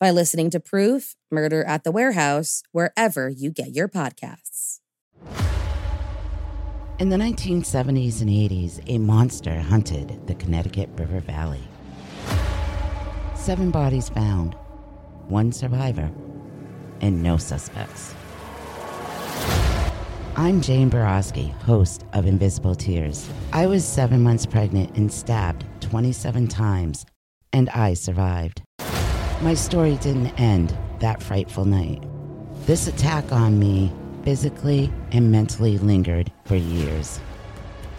by listening to Proof Murder at the Warehouse wherever you get your podcasts. In the 1970s and 80s, a monster hunted the Connecticut River Valley. Seven bodies found, one survivor, and no suspects. I'm Jane Boroski, host of Invisible Tears. I was seven months pregnant and stabbed 27 times, and I survived. My story didn't end that frightful night. This attack on me physically and mentally lingered for years.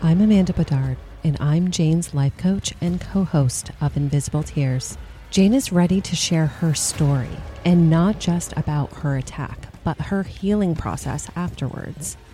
I'm Amanda Bedard, and I'm Jane's life coach and co host of Invisible Tears. Jane is ready to share her story, and not just about her attack, but her healing process afterwards.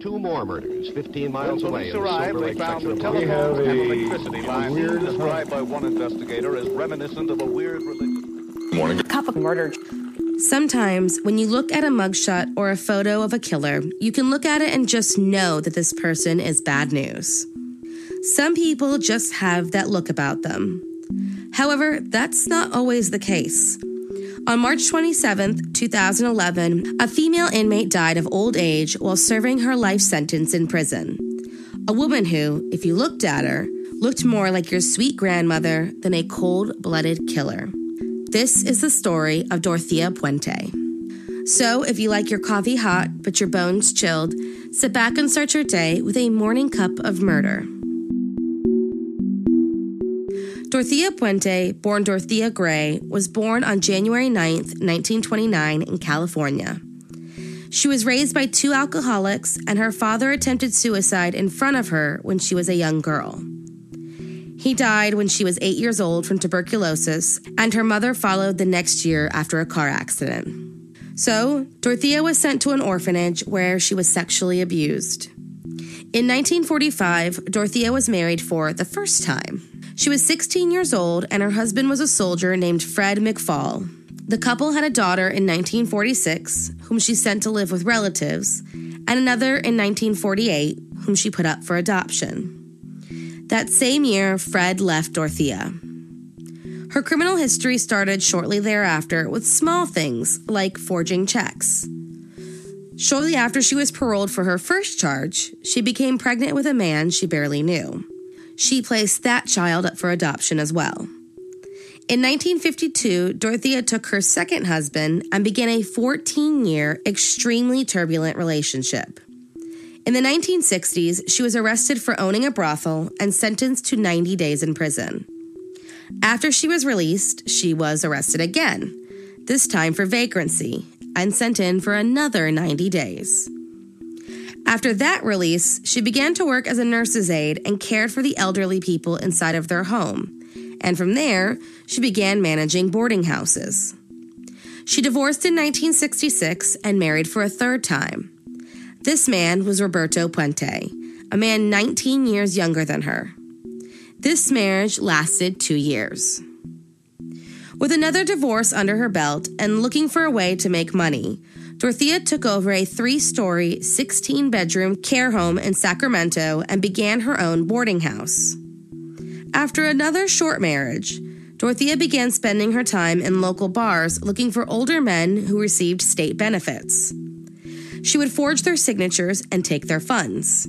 Two more murders 15 miles When away police in the arrived, Silver they found section a of telephone and electricity line described by one investigator as reminiscent of a weird religion. Couple murdered. Sometimes, when you look at a mugshot or a photo of a killer, you can look at it and just know that this person is bad news. Some people just have that look about them. However, that's not always the case. On March 27, 2011, a female inmate died of old age while serving her life sentence in prison. A woman who, if you looked at her, looked more like your sweet grandmother than a cold blooded killer. This is the story of Dorothea Puente. So, if you like your coffee hot but your bones chilled, sit back and start your day with a morning cup of murder. Dorothea Puente, born Dorothea Gray, was born on January 9th, 1929, in California. She was raised by two alcoholics, and her father attempted suicide in front of her when she was a young girl. He died when she was eight years old from tuberculosis, and her mother followed the next year after a car accident. So, Dorothea was sent to an orphanage where she was sexually abused. In 1945, Dorothea was married for the first time. She was 16 years old, and her husband was a soldier named Fred McFall. The couple had a daughter in 1946, whom she sent to live with relatives, and another in 1948, whom she put up for adoption. That same year, Fred left Dorothea. Her criminal history started shortly thereafter with small things like forging checks. Shortly after she was paroled for her first charge, she became pregnant with a man she barely knew. She placed that child up for adoption as well. In 1952, Dorothea took her second husband and began a 14 year, extremely turbulent relationship. In the 1960s, she was arrested for owning a brothel and sentenced to 90 days in prison. After she was released, she was arrested again, this time for vagrancy, and sent in for another 90 days. After that release, she began to work as a nurse's aide and cared for the elderly people inside of their home, and from there, she began managing boarding houses. She divorced in 1966 and married for a third time. This man was Roberto Puente, a man 19 years younger than her. This marriage lasted two years. With another divorce under her belt and looking for a way to make money, Dorothea took over a three story, 16 bedroom care home in Sacramento and began her own boarding house. After another short marriage, Dorothea began spending her time in local bars looking for older men who received state benefits. She would forge their signatures and take their funds.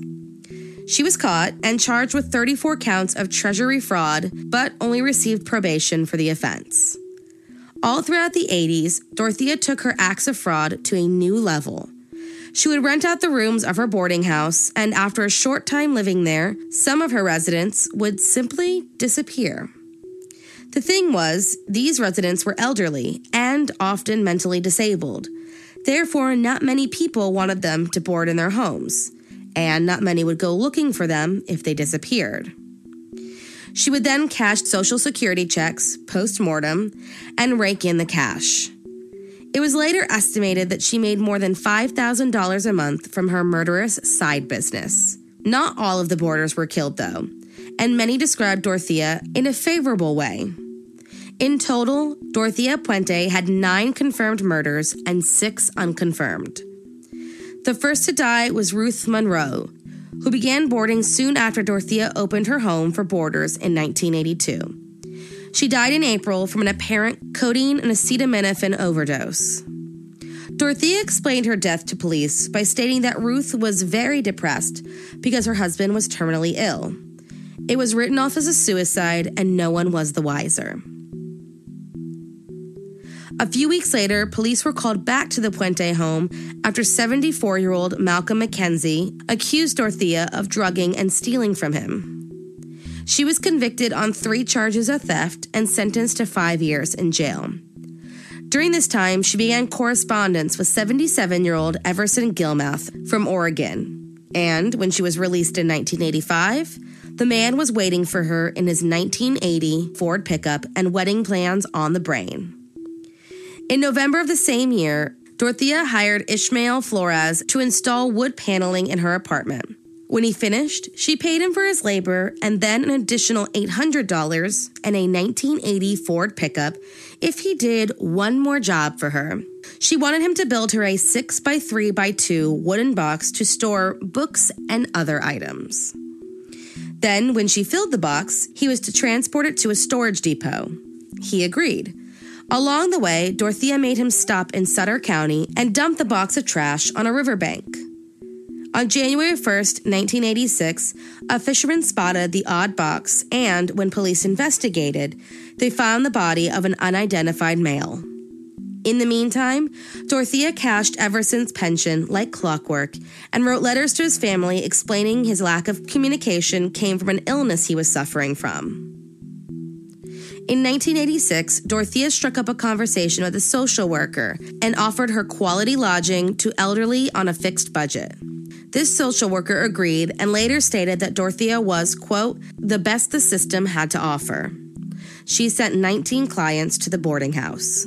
She was caught and charged with 34 counts of treasury fraud, but only received probation for the offense. All throughout the 80s, Dorothea took her acts of fraud to a new level. She would rent out the rooms of her boarding house, and after a short time living there, some of her residents would simply disappear. The thing was, these residents were elderly and often mentally disabled. Therefore, not many people wanted them to board in their homes, and not many would go looking for them if they disappeared. She would then cash Social Security checks post mortem and rake in the cash. It was later estimated that she made more than $5,000 a month from her murderous side business. Not all of the boarders were killed, though, and many described Dorothea in a favorable way. In total, Dorothea Puente had nine confirmed murders and six unconfirmed. The first to die was Ruth Monroe, who began boarding soon after Dorothea opened her home for boarders in 1982. She died in April from an apparent codeine and acetaminophen overdose. Dorothea explained her death to police by stating that Ruth was very depressed because her husband was terminally ill. It was written off as a suicide, and no one was the wiser. A few weeks later, police were called back to the Puente home after 74 year old Malcolm McKenzie accused Dorothea of drugging and stealing from him. She was convicted on three charges of theft and sentenced to five years in jail. During this time, she began correspondence with 77 year old Everson Gillmouth from Oregon. And when she was released in 1985, the man was waiting for her in his 1980 Ford pickup and wedding plans on the brain. In November of the same year, Dorothea hired Ishmael Flores to install wood paneling in her apartment. When he finished, she paid him for his labor and then an additional $800 and a 1980 Ford pickup if he did one more job for her. She wanted him to build her a 6 by 3 by 2 wooden box to store books and other items. Then, when she filled the box, he was to transport it to a storage depot. He agreed. Along the way, Dorothea made him stop in Sutter County and dump the box of trash on a riverbank. On January 1st, 1986, a fisherman spotted the odd box, and when police investigated, they found the body of an unidentified male. In the meantime, Dorothea cashed Everson's pension like clockwork and wrote letters to his family explaining his lack of communication came from an illness he was suffering from. In 1986, Dorothea struck up a conversation with a social worker and offered her quality lodging to elderly on a fixed budget. This social worker agreed and later stated that Dorothea was, quote, the best the system had to offer. She sent 19 clients to the boarding house.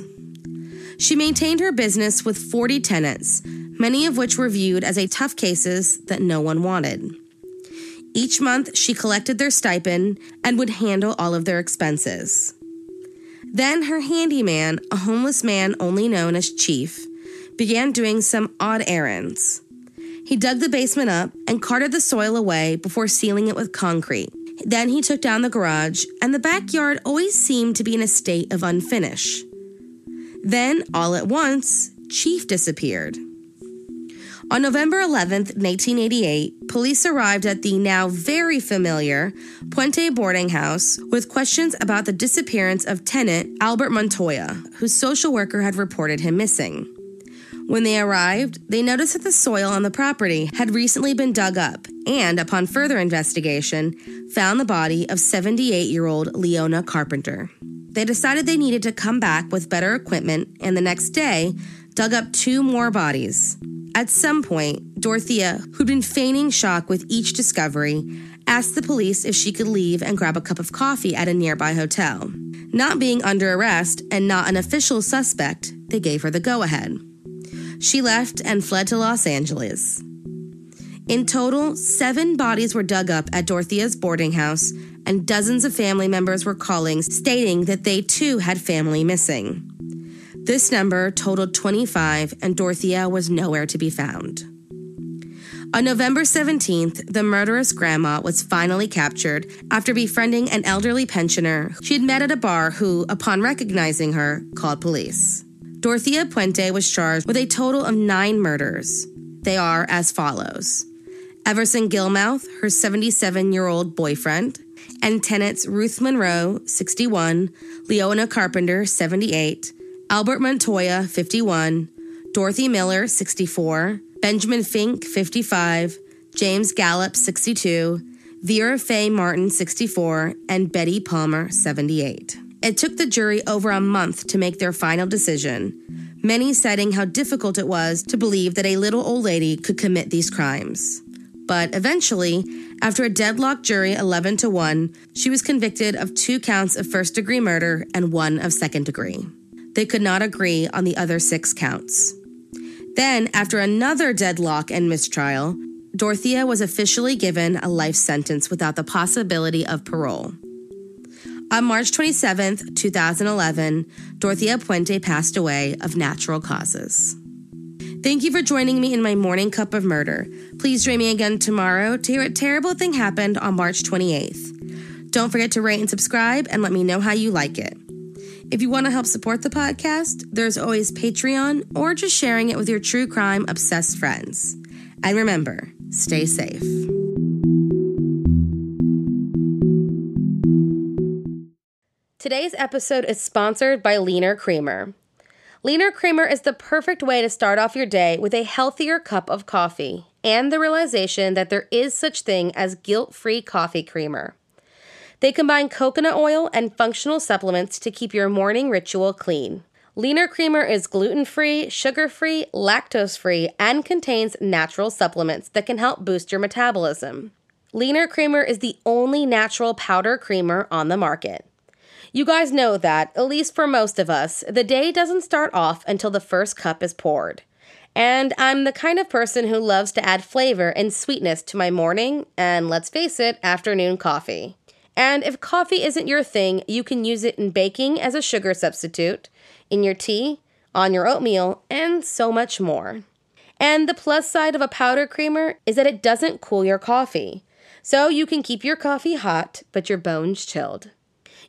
She maintained her business with 40 tenants, many of which were viewed as a tough cases that no one wanted. Each month, she collected their stipend and would handle all of their expenses. Then her handyman, a homeless man only known as Chief, began doing some odd errands. He dug the basement up and carted the soil away before sealing it with concrete. Then he took down the garage, and the backyard always seemed to be in a state of unfinish. Then, all at once, Chief disappeared. On November 11th, 1988, police arrived at the now very familiar Puente boarding house with questions about the disappearance of tenant Albert Montoya, whose social worker had reported him missing. When they arrived, they noticed that the soil on the property had recently been dug up and, upon further investigation, found the body of 78 year old Leona Carpenter. They decided they needed to come back with better equipment and the next day dug up two more bodies. At some point, Dorothea, who'd been feigning shock with each discovery, asked the police if she could leave and grab a cup of coffee at a nearby hotel. Not being under arrest and not an official suspect, they gave her the go ahead. She left and fled to Los Angeles. In total, seven bodies were dug up at Dorothea's boarding house, and dozens of family members were calling stating that they too had family missing. This number totaled 25, and Dorothea was nowhere to be found. On November 17th, the murderous grandma was finally captured after befriending an elderly pensioner she had met at a bar who, upon recognizing her, called police. Dorothea Puente was charged with a total of nine murders. They are as follows Everson Gillmouth, her 77 year old boyfriend, and tenants Ruth Monroe, 61, Leona Carpenter, 78, Albert Montoya, 51, Dorothy Miller, 64, Benjamin Fink, 55, James Gallop, 62, Vera Faye Martin, 64, and Betty Palmer, 78. It took the jury over a month to make their final decision, many citing how difficult it was to believe that a little old lady could commit these crimes. But eventually, after a deadlocked jury 11 to 1, she was convicted of two counts of first degree murder and one of second degree. They could not agree on the other six counts. Then, after another deadlock and mistrial, Dorothea was officially given a life sentence without the possibility of parole. On March 27, 2011, Dorothea Puente passed away of natural causes. Thank you for joining me in my morning cup of murder. Please join me again tomorrow to hear what terrible thing happened on March 28th. Don't forget to rate and subscribe and let me know how you like it. If you want to help support the podcast, there's always Patreon or just sharing it with your true crime obsessed friends. And remember, stay safe. Today's episode is sponsored by Leaner Creamer. Leaner Creamer is the perfect way to start off your day with a healthier cup of coffee and the realization that there is such thing as guilt-free coffee creamer. They combine coconut oil and functional supplements to keep your morning ritual clean. Leaner Creamer is gluten free, sugar free, lactose free, and contains natural supplements that can help boost your metabolism. Leaner Creamer is the only natural powder creamer on the market. You guys know that, at least for most of us, the day doesn't start off until the first cup is poured. And I'm the kind of person who loves to add flavor and sweetness to my morning and, let's face it, afternoon coffee. And if coffee isn't your thing, you can use it in baking as a sugar substitute, in your tea, on your oatmeal, and so much more. And the plus side of a powder creamer is that it doesn't cool your coffee. So you can keep your coffee hot, but your bones chilled.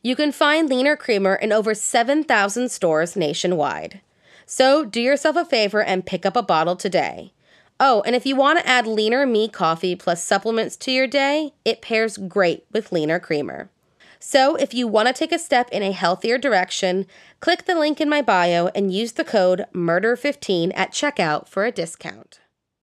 You can find Leaner Creamer in over 7,000 stores nationwide. So do yourself a favor and pick up a bottle today. Oh, and if you want to add Leaner Me coffee plus supplements to your day, it pairs great with Leaner Creamer. So, if you want to take a step in a healthier direction, click the link in my bio and use the code MURDER15 at checkout for a discount.